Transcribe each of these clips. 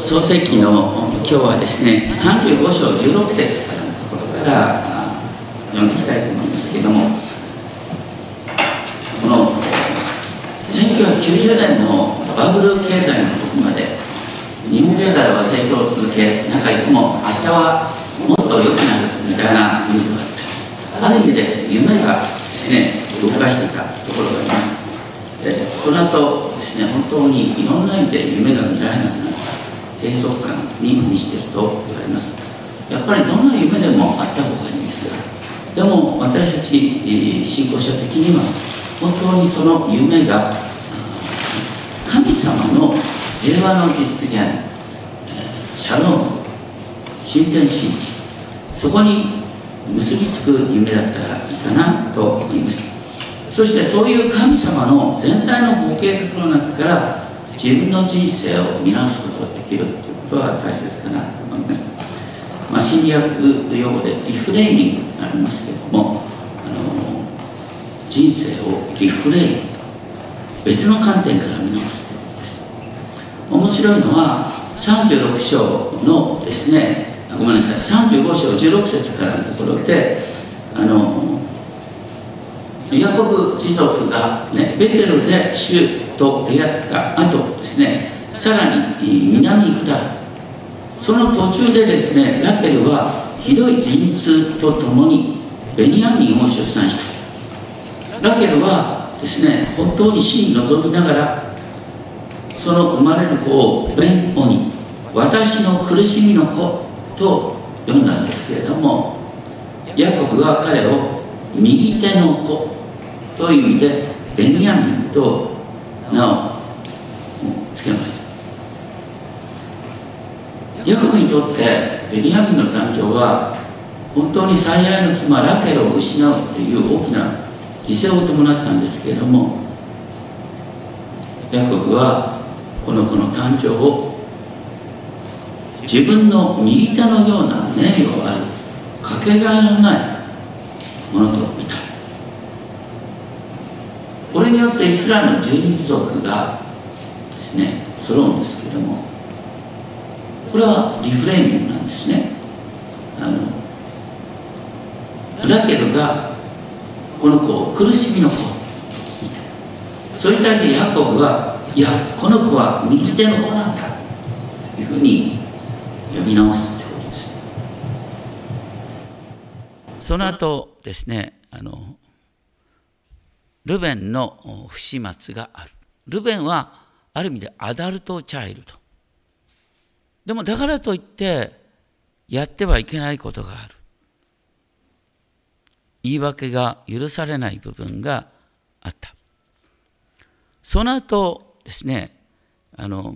創世記の今日はですね35章16節からのところから読んでいきたいと思いますけどもこの1990年のバブル経済の時まで日本経済は成長を続けなんかいつも明日はもっと良くなるみたいな意味があった。ある意味で夢がですね動かしていたところがあります。でその後ですね本当にいろんな意味で夢が見られなくなった。閉塞感に満ちていると言われますやっぱりどんな夢でもあった方がいいんですがでも私たち信仰者的には本当にその夢が神様の平和の実現、シャローム、神殿神地、そこに結びつく夢だったらいいかなと思います。そしてそういう神様の全体のご計画の中から自分の人生を見直すことができるということは大切かなと思います。まあ、心理学用語でリフレーニングがありますけれども、あの人生をリフレイン。別の観点から見直す面白いのは36章のですねごめんなさい。35章16節からのところであのヤコブ一族が、ね、ベテルで主と出会った後ですねさらに南に下る。その途中でですねラケルはひどい陣痛とともにベニヤミンを出産した。ラケルはですね本当に死に臨みながらその生まれる子を弁護に私の苦しみの子と呼んだんですけれどもヤコブは彼を右手の子という意味でベニヤミンと名を付けます。ヤコブにとってベニヤミンの誕生は本当に最愛の妻ラケルを失うという大きな犠牲を伴ったんですけれどもヤコブはこの子の誕生を自分の右手のような名誉あるかけがえのないものと見たこれによってイスラエルの十二部族がですね揃うんですけどもこれはリフレーミングなんですね。あのラケルがこの子を苦しみの子。それに対してヤコブはいやこの子は右手の子なんだというふうに呼び直すってことです。その後ですねあのルベンの不始末がある。ルベンはある意味でアダルトチャイルド。でもだからといってやってはいけないことがある。言い訳が許されない部分があった。その後ですねあの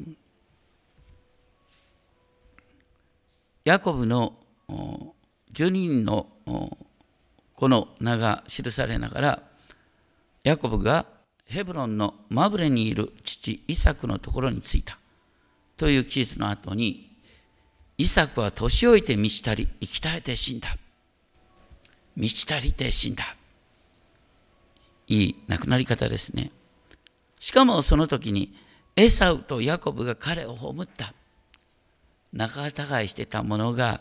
ヤコブの12人のこの名が記されながらヤコブがヘブロンのマブレにいる父イサクのところに着いた。という記述の後にイサクは年老いて満ちたり生き絶えて死んだ。満ちたりて死んだ。いい亡くなり方ですね。しかもその時にエサウとヤコブが彼を葬った。仲違いしてた者が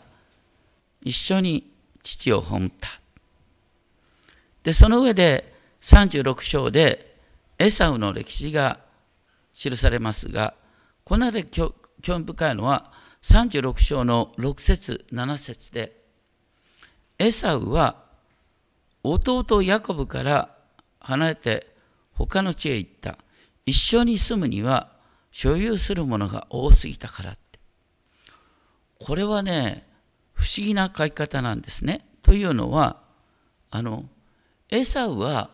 一緒に父を葬った。でその上で36章でエサウの歴史が記されますがこので興味深いのは36章の6節7節でエサウは弟ヤコブから離れて他の地へ行った一緒に住むには所有するものが多すぎたからって。これはね、不思議な書き方なんですね。というのは、あの、エサウは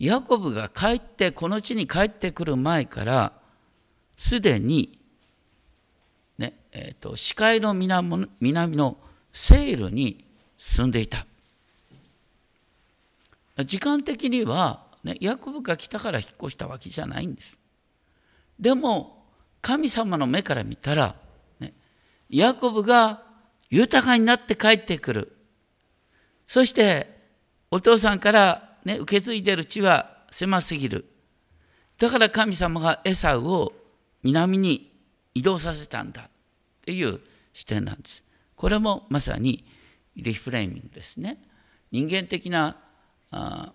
ヤコブが帰って、この地に帰ってくる前から、すでに、ね、えっ、ー、と、視界の南のセールに住んでいた。時間的にはね、ヤコブが来たから引っ越したわけじゃないんです。でも神様の目から見たら、ね、ヤコブが豊かになって帰ってくる。そしてお父さんから、ね、受け継いでる地は狭すぎる。だから神様がエサウを南に移動させたんだ。っていう視点なんです。これもまさにリフレーミングですね。人間的なあ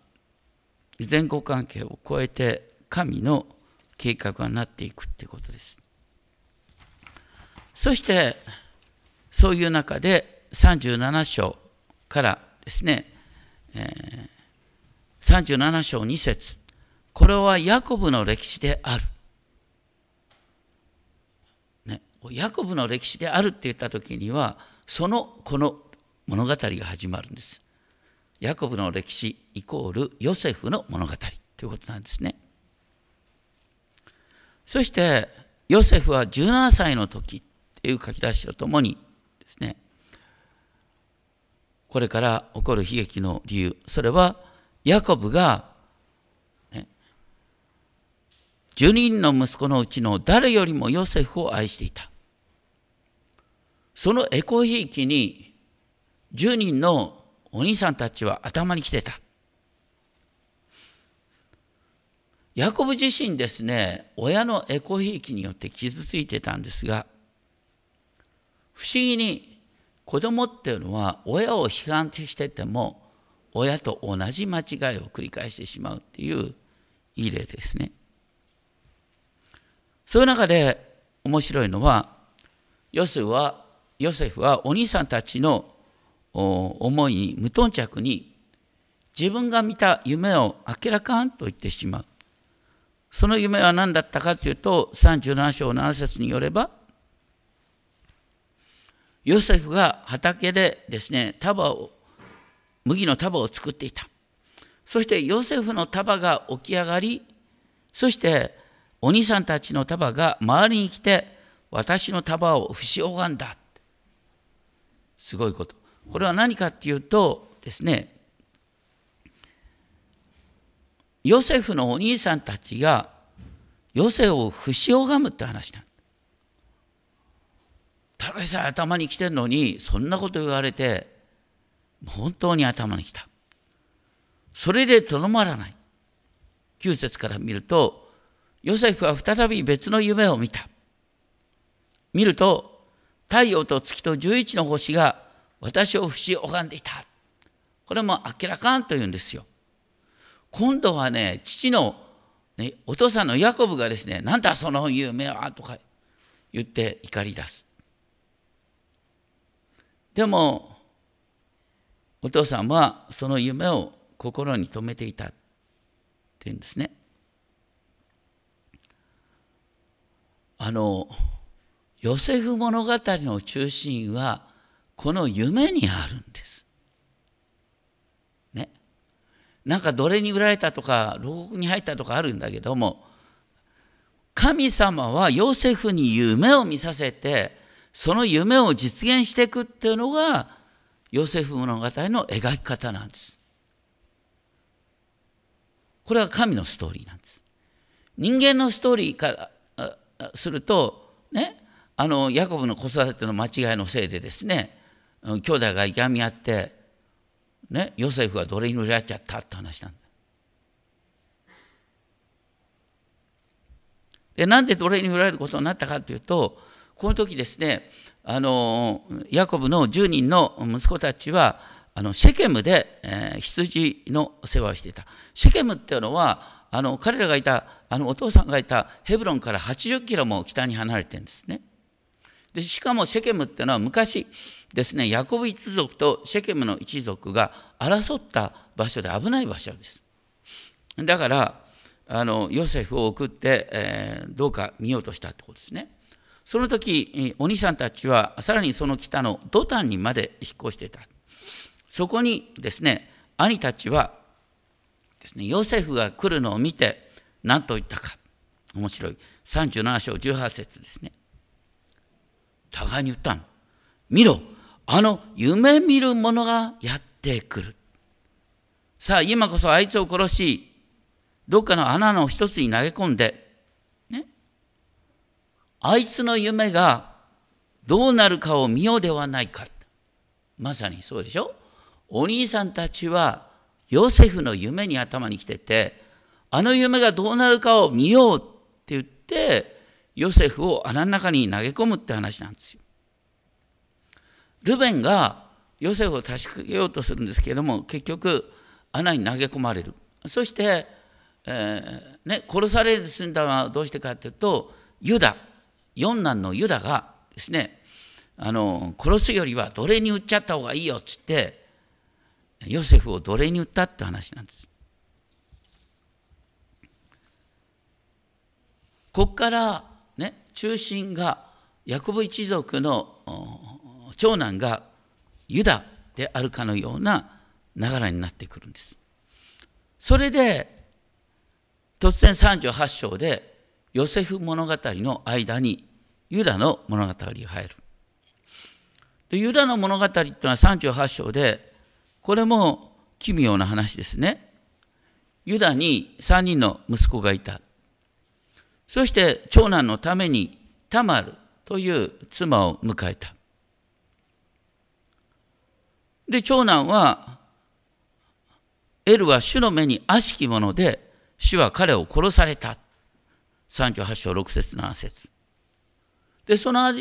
前後関係を超えて神の計画がなっていくってことです。そしてそういう中で37章からですね、えー、37章2節これはヤコブの歴史である。ね、ヤコブの歴史であるって言った時にはそのこの物語が始まるんです。ヤコブの歴史イコールヨセフの物語ということなんですね。そしてヨセフは17歳の時っていう書き出しとともにですねこれから起こる悲劇の理由それはヤコブが、ね、10人の息子のうちの誰よりもヨセフを愛していたそのエコひいきに10人のお兄さんたちは頭に来てた。ヤコブ自身ですね、親のエコひいきによって傷ついてたんですが、不思議に子供っていうのは親を批判してても親と同じ間違いを繰り返してしまうっていういい例ですね。そういう中で面白いのはヨセフはヨセフはお兄さんたちの思いに無頓着に自分が見た夢を明らかんと言ってしまう。その夢は何だったかというと37章7節によればヨセフが畑でですね束を麦の束を作っていた。そしてヨセフの束が起き上がりそしてお兄さんたちの束が周りに来て私の束を不死拝んだ。すごいこと。これは何かっていうとですねヨセフのお兄さんたちがヨセフを不死拝むって話なんただでさえ頭に来てるのにそんなこと言われて本当に頭にきたそれでとどまらない9節から見るとヨセフは再び別の夢を見た見ると太陽と月と11の星が私を不死拝んでいた。これも明らかんと言うんですよ。今度はね、父の、ね、お父さんのヤコブがですね、なんだその夢はとか言って怒り出す。でも、お父さんはその夢を心に留めていたって言うんですね。あの、ヨセフ物語の中心は、この夢にあるんです。ね。なんか奴隷に売られたとか牢獄に入ったとかあるんだけども神様はヨセフに夢を見させてその夢を実現していくっていうのがヨセフ物語の描き方なんです。これは神のストーリーなんです。人間のストーリーからするとねあのヤコブの子育ての間違いのせいでですね兄弟がいがみ合って、ね、ヨセフは奴隷に売られちゃったって話なんだ。でなんで奴隷に売られることになったかというとこの時ですねあのヤコブの10人の息子たちはあのシェケムで、えー、羊の世話をしていた。シェケムっていうのはあの彼らがいたあのお父さんがいたヘブロンから80キロも北に離れてるんですね。でしかもシェケムっていうのは昔ですねヤコブ一族とシェケムの一族が争った場所で危ない場所ですだからあのヨセフを送って、えー、どうか見ようとしたってことですねその時お兄さんたちはさらにその北のドタンにまで引っ越していたそこにですね兄たちはですねヨセフが来るのを見て何と言ったか面白い37章18節ですね互いに言ったの。見ろ、あの夢見る者がやってくる。さあ、今こそあいつを殺し、どっかの穴の一つに投げ込んで、あいつの夢がどうなるかを見ようではないか。まさにそうでしょ？お兄さんたちはヨセフの夢に頭に来てて、あの夢がどうなるかを見ようって言って、ヨセフを穴の中に投げ込むって話なんですよ。ルベンがヨセフを助けようとするんですけれども結局穴に投げ込まれるそして、えーね、殺される済んだのはどうしてかというとユダ四男のユダがですねあの殺すよりは奴隷に売っちゃった方がいいよっつってヨセフを奴隷に売ったって話なんです。ここからね中心がヤコブ一族の長男がユダであるかのような流れになってくるんです。それで突然38章でヨセフ物語の間にユダの物語が入る。でユダの物語っていうのは38章でこれも奇妙な話ですね。ユダに3人の息子がいた。そして長男のためにタマルという妻を迎えた。で、長男は、エルは主の目に悪しきもので、主は彼を殺された。38章6節7節で、その、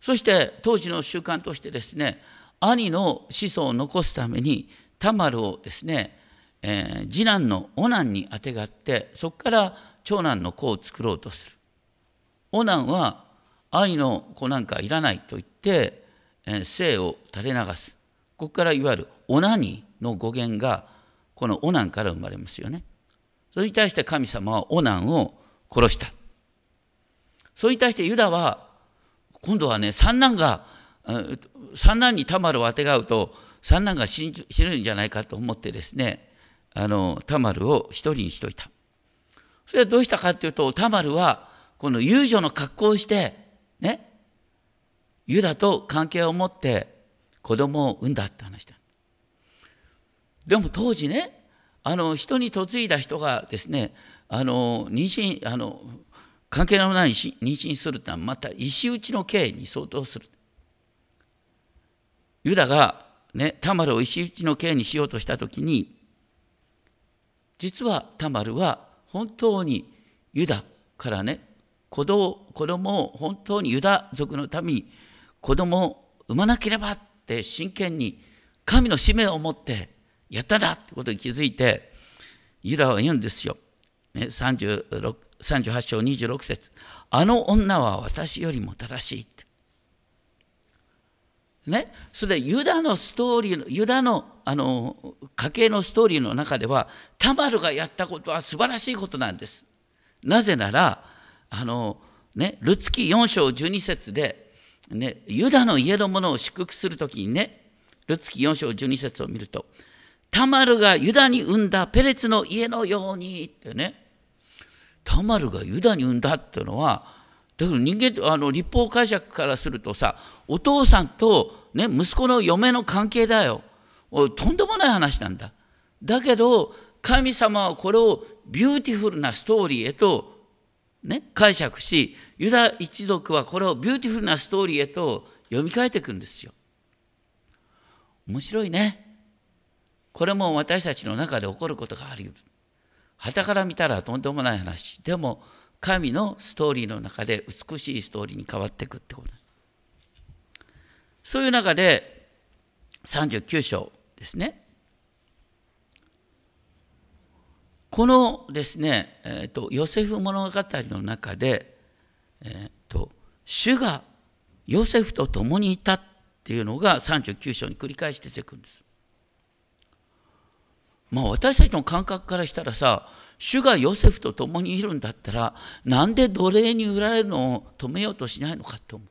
そして当時の習慣としてですね、兄の子孫を残すために、タマルをですね、えー、次男のオナンにあてがって、そこから長男の子を作ろうとする。オナンは兄の子なんかいらないと言って、えー、生を垂れ流す。ここからいわゆるオナニの語源がこのオナンから生まれますよね。それに対して神様はオナンを殺した。それに対してユダは今度はね三男が三男にタマルをあてがうと三男が死ぬんじゃないかと思ってですねあのタマルを一人にしといた。それはどうしたかというとタマルはこの遊女の格好をしてねユダと関係を持って子供を産んだって話だ。でも当時ね、あの人に嫁いだ人がですね、あの妊娠、あの関係のない妊娠するってのはまた石打ちの刑に相当する。ユダがね、タマルを石打ちの刑にしようとしたときに、実はタマルは本当にユダからね、子供子供を本当にユダ族のために子供を産まなければって真剣に神の使命を持ってやっただってことに気づいてユダは言うんですよ。ね、36 38章26節あの女は私よりも正しい。ね、それでユダのストーリーユダのあの家系のストーリーの中ではタマルがやったことは素晴らしいことなんです。なぜならあの、ね、ルツキ4章12節でね、ユダの家のものを祝福するときにね、ルツ記4章12節を見ると、タマルがユダに産んだペレツの家のようにってね、タマルがユダに産んだっていうのは、だから人間あの立法解釈からするとさ、お父さんと、ね、息子の嫁の関係だよ。とんでもない話なんだ。だけど、神様はこれをビューティフルなストーリーへとね、解釈し、ユダ一族はこれをビューティフルなストーリーへと読み替えていくんですよ。面白いね。これも私たちの中で起こることがあり得る。旗から見たらとんでもない話。でも、神のストーリーの中で美しいストーリーに変わっていくってことそういう中で、39章ですね。このですね、えーと、ヨセフ物語の中で、えーと、主がヨセフと共にいたっていうのが39章に繰り返し出てくるんです。まあ私たちの感覚からしたらさ主がヨセフと共にいるんだったらなんで奴隷に売られるのを止めようとしないのかと思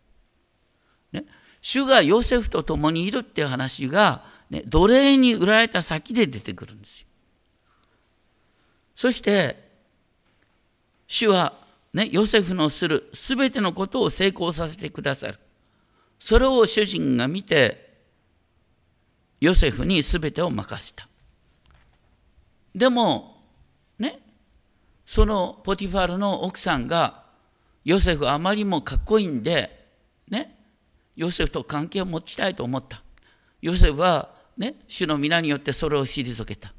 う。ね、主がヨセフと共にいるっていう話が、ね、奴隷に売られた先で出てくるんですよ。そして主は、ね、ヨセフのするすべてのことを成功させてくださる。それを主人が見てヨセフにすべてを任せた。でもねそのポティファルの奥さんがヨセフあまりもかっこいいんでねヨセフと関係を持ちたいと思った。ヨセフはね主の皆によってそれを退けた。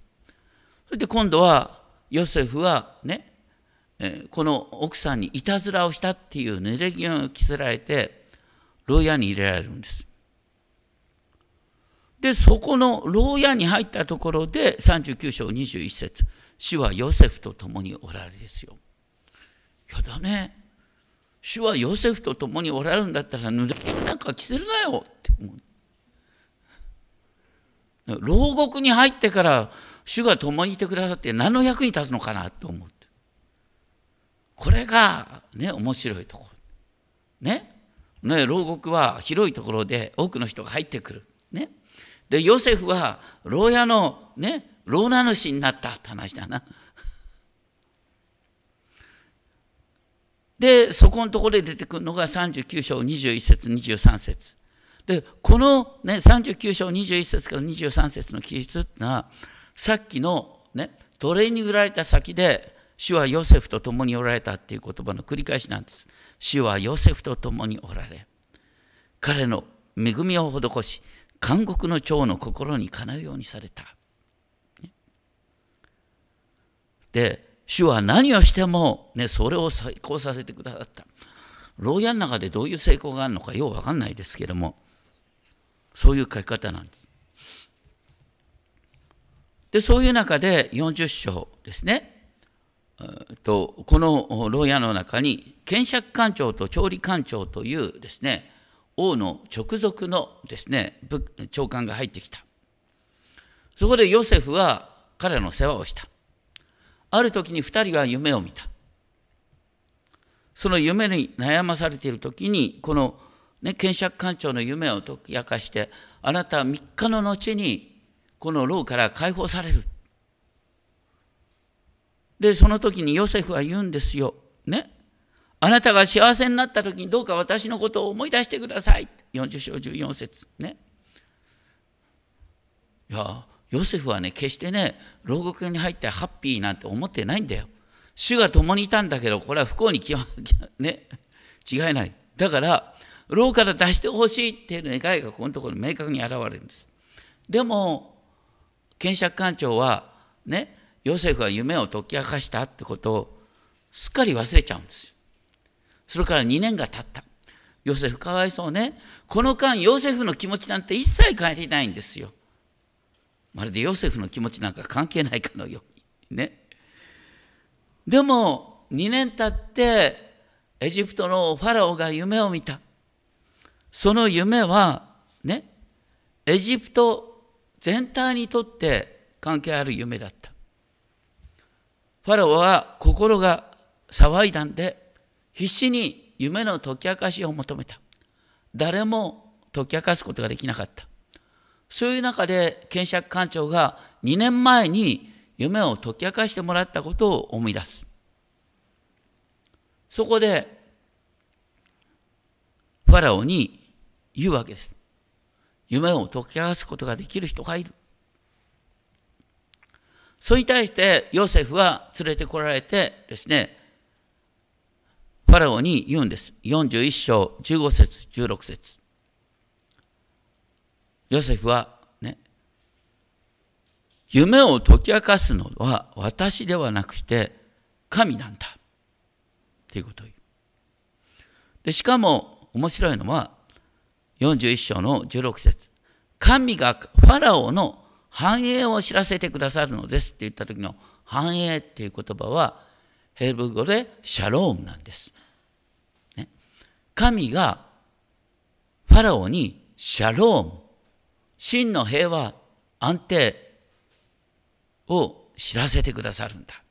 それで今度はヨセフはね、この奥さんにいたずらをしたっていう濡れ衣を着せられて牢屋に入れられるんです。で、そこの牢屋に入ったところで、39章21節主はヨセフと共におられるですよ。やだね。主はヨセフと共におられるんだったら、濡れ衣なんか着せるなよって思う。牢獄に入ってから主が共にいてくださって何の役に立つのかなと思う。これがね、面白いところ。ね。ね、牢獄は広いところで多くの人が入ってくる。ね。で、ヨセフは牢屋のね、牢名主になったって話だな。で、そこのところで出てくるのが39章21節23節で、この、ね、39章21節から23節の記述っていうのは、さっきの、ね、奴隷に売られた先で、主はヨセフと共におられたっていう言葉の繰り返しなんです。主はヨセフと共におられ、彼の恵みを施し、監獄の長の心にかなうようにされた。で、主は何をしても、ね、それを成功させてくださった。牢屋の中でどういう成功があるのかようわかんないですけども、そういう書き方なんです。で、そういう中で40章ですね。とこの牢屋の中に、検釈官長と調理官長というですね、王の直属のですね、長官が入ってきた。そこでヨセフは彼の世話をした。ある時に2人は夢を見た。その夢に悩まされている時に、この、ね、検釈官長の夢を解き明かして、あなたは3日の後にこの牢から解放される。で、その時にヨセフは言うんですよ。ね？あなたが幸せになった時にどうか私のことを思い出してください。40章14節ね。いや、ヨセフはね、決してね、牢獄に入ってハッピーなんて思ってないんだよ。主が共にいたんだけど、これは不幸にね、違いない。だから、牢から出してほしいっていう願いがこのところに明確に現れるんです。でも、検釈官長は、ね、ヨセフは夢を解き明かしたってことをすっかり忘れちゃうんですよ。それから2年が経った。ヨセフかわいそうね。この間、ヨセフの気持ちなんて一切変えてないんですよ。まるでヨセフの気持ちなんか関係ないかのように。ね。でも、2年経って、エジプトのファラオが夢を見た。その夢は、ね、エジプト全体にとって関係ある夢だった。ファラオは心が騒いだんで、必死に夢の解き明かしを求めた。誰も解き明かすことができなかった。そういう中で検釈官長が2年前に夢を解き明かしてもらったことを思い出す。そこでファラオに言うわけです。夢を解き明かすことができる人がいる。それに対してヨセフは連れてこられてですね、ファラオに言うんです。41章15節16節ヨセフはね、夢を解き明かすのは私ではなくして神なんだ。っていうことを言う。で、しかも面白いのは41章の16節神がファラオの繁栄を知らせてくださるのですって言った時の繁栄っていう言葉はヘブ語でシャロームなんです。ね、神がファラオにシャローム、真の平和、安定を知らせてくださるんだ。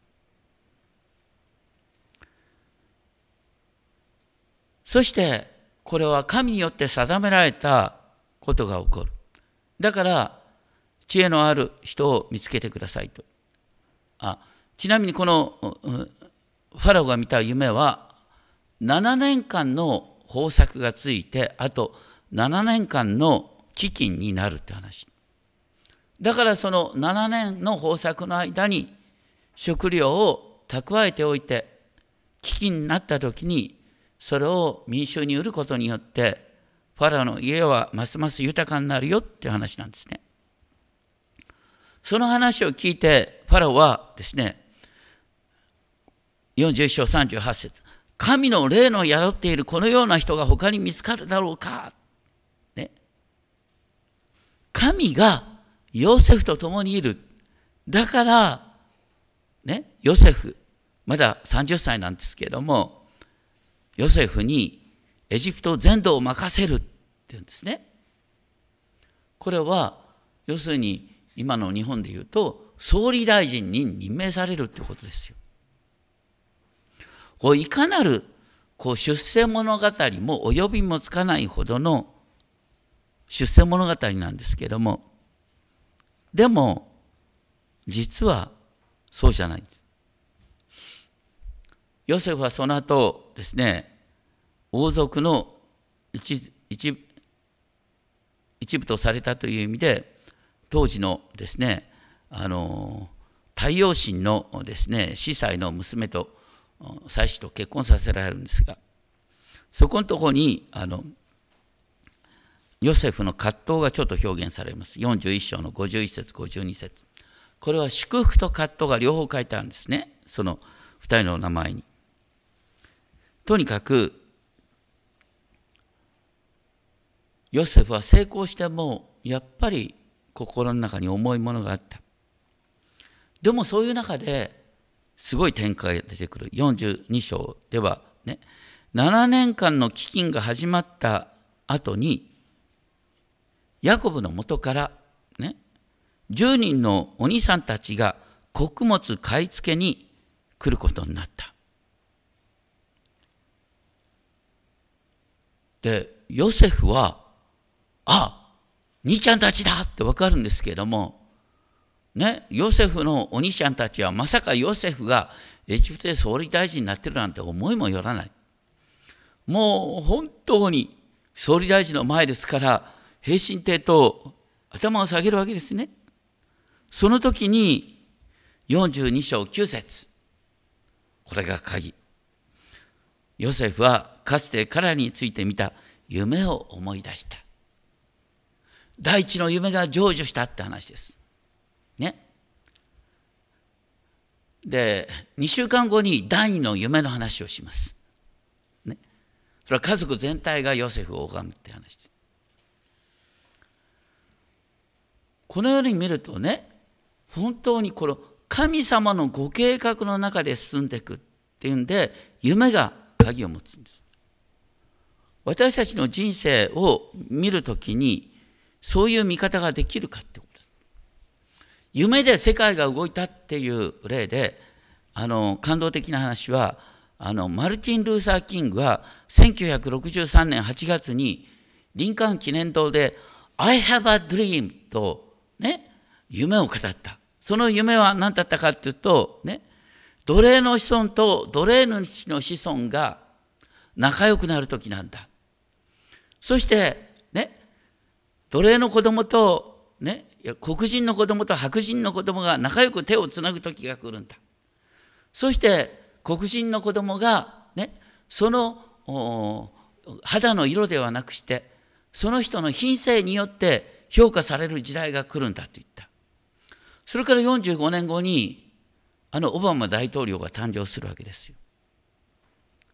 そしてこれは神によって定められたことが起こる。だから知恵のある人を見つけてくださいと。あちなみにこのファラオが見た夢は7年間の豊作がついてあと7年間の飢饉になるって話。だからその7年の豊作の間に食料を蓄えておいて飢饉になった時にそれを民衆に売ることによってファラオの家はますます豊かになるよって話なんですね。その話を聞いて、ファラオはですね、41章38節神の霊の宿っているこのような人が他に見つかるだろうか。ね。神がヨセフと共にいる。だから、ね、ヨセフ、まだ30歳なんですけれども、ヨセフにエジプト全土を任せるって言うんですね。これは、要するに今の日本で言うと、総理大臣に任命されるってことですよ。こういかなるこう出世物語も及びもつかないほどの出世物語なんですけども、でも、実はそうじゃない。ヨセフはその後ですね、王族の一一一部とされたという意味で、当時のですね、あの太陽神のですね、司祭の娘と妻子と結婚させられるんですが、そこのところに、あの、ヨセフの葛藤がちょっと表現されます。41章の51節、52節。これは祝福と葛藤が両方書いてあるんですね。その2人の名前に。とにかく、ヨセフは成功しても、やっぱり心の中に重いものがあった。でもそういう中ですごい展開が出てくる。42章ではね、7年間の飢饉が始まった後に、ヤコブの元からね、10人のお兄さんたちが穀物買い付けに来ることになった。で、ヨセフは、あ、兄ちゃんたちだってわかるんですけれども、ね、ヨセフのお兄ちゃんたちはまさかヨセフがエジプトで総理大臣になってるなんて思いもよらない。もう本当に総理大臣の前ですから、平身帝と頭を下げるわけですね。その時に42章9節これが鍵。ヨセフはかつて彼らについて見た夢を思い出した。第一の夢が成就したって話です。ね。で、2週間後に第二の夢の話をします。ね。それは家族全体がヨセフを拝むって話です。このように見るとね、本当にこの神様のご計画の中で進んでいくっていうんで、夢が鍵を持つんです。私たちの人生を見るときに、そういう見方ができるかって。夢で世界が動いたっていう例で、あの、感動的な話は、あの、マルティン・ルーサー・キングは1963年8月にリンカーン記念堂で I have a dream とね、夢を語った。その夢は何だったかっていうと、ね、奴隷の子孫と奴隷主の子孫が仲良くなる時なんだ。そして、ね、奴隷の子供と、ね、や黒人の子供と白人の子供が仲良く手をつなぐ時が来るんだ。そして黒人の子供が、ね、その肌の色ではなくしてその人の品性によって評価される時代が来るんだと言った。それから45年後にあのオバマ大統領が誕生するわけですよ。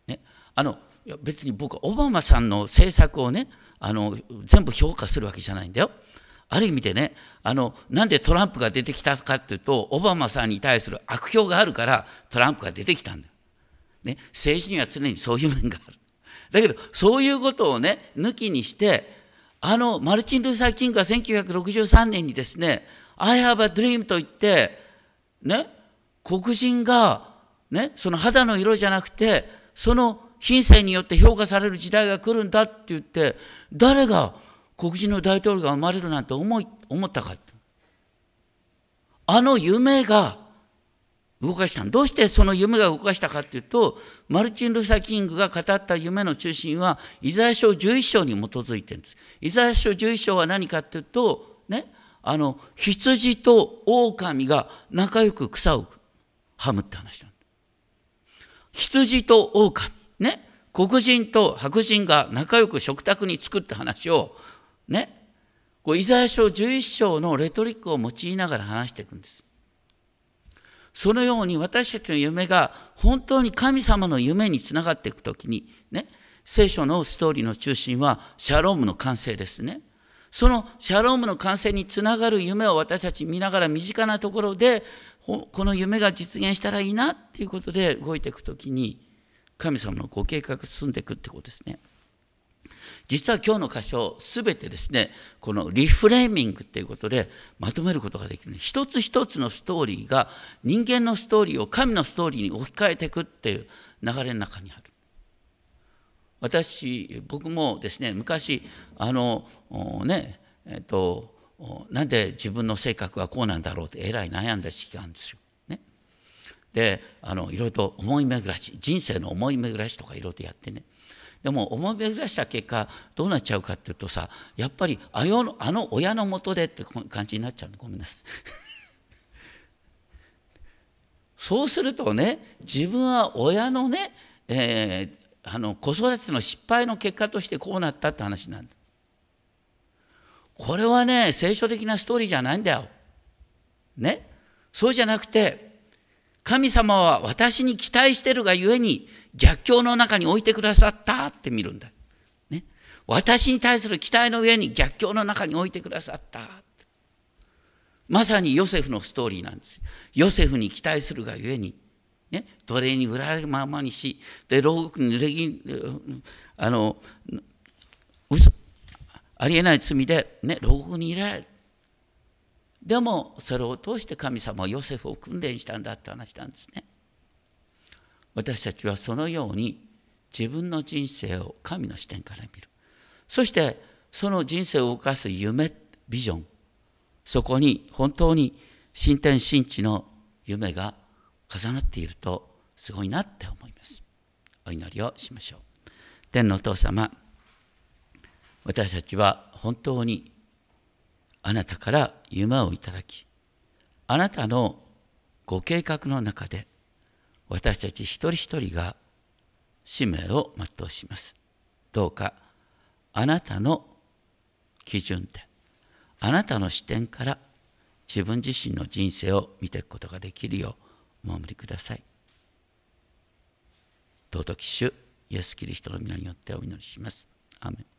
ね、あのいや別に僕はオバマさんの政策をねあの全部評価するわけじゃないんだよ。ある意味でねあのなんでトランプが出てきたかっていうとオバマさんに対する悪評があるからトランプが出てきたんだよ。ね、政治には常にそういう面がある。だけどそういうことをね抜きにしてあのマルチン・ルーサー・キングが1963年にですね I have a dream と言ってね黒人がねその肌の色じゃなくてその品性によって評価される時代が来るんだって言って誰が黒人の大統領が生まれるなんて思い思ったかあの夢が動かした。どうしてその夢が動かしたかっていうとマルチン・ルーサー・キングが語った夢の中心はイザヤ書11章に基づいてるんです。イザヤ書11章は何かっていうとねあの羊と狼が仲良く草をはむって話なん羊と狼ね黒人と白人が仲良く食卓に作った話をね、こうイザヤ書11章のレトリックを用いながら話していくんです。そのように私たちの夢が本当に神様の夢につながっていくときに、ね、聖書のストーリーの中心はシャロームの完成ですね。そのシャロームの完成につながる夢を私たち見ながら身近なところでこの夢が実現したらいいなっていうことで動いていくときに神様のご計画進んでいくってことですね。実は今日の箇所すべてですねこのリフレーミングっていうことでまとめることができる。一つ一つのストーリーが人間のストーリーを神のストーリーに置き換えていくっていう流れの中にある。私僕もですね昔あのねえっとなんで自分の性格はこうなんだろうってえらい悩んだ時期があるんですよ。ね、であのいろいろと思い巡らし人生の思い巡らしとかいろいろとやってね。でも思い巡らした結果どうなっちゃうかっていうとさやっぱりあのあの親のもとでって感じになっちゃうのごめんなさい。そうするとね自分は親のね、えー、あの子育ての失敗の結果としてこうなったって話なんだ。これはね聖書的なストーリーじゃないんだよ。ね？そうじゃなくて神様は私に期待してるがゆえに逆境の中に置いてくださったって見るんだ。ね、私に対する期待の上に逆境の中に置いてくださった。まさにヨセフのストーリーなんです。ヨセフに期待するがゆえに、ね、奴隷に売られるままにし、で、牢獄に濡れ、あの、嘘、ありえない罪で、ね、牢獄に入れられる。でも、それを通して神様はヨセフを訓練したんだって話なんですね。私たちはそのように自分の人生を神の視点から見る。そしてその人生を動かす夢ビジョンそこに本当に新天新地の夢が重なっているとすごいなって思います。お祈りをしましょう。天のお父様私たちは本当にあなたから夢をいただきあなたのご計画の中で私たち一人一人が使命を全うします。どうかあなたの基準であなたの視点から自分自身の人生を見ていくことができるようお守りください。尊き主イエス・キリストの皆によってお祈りします。アメン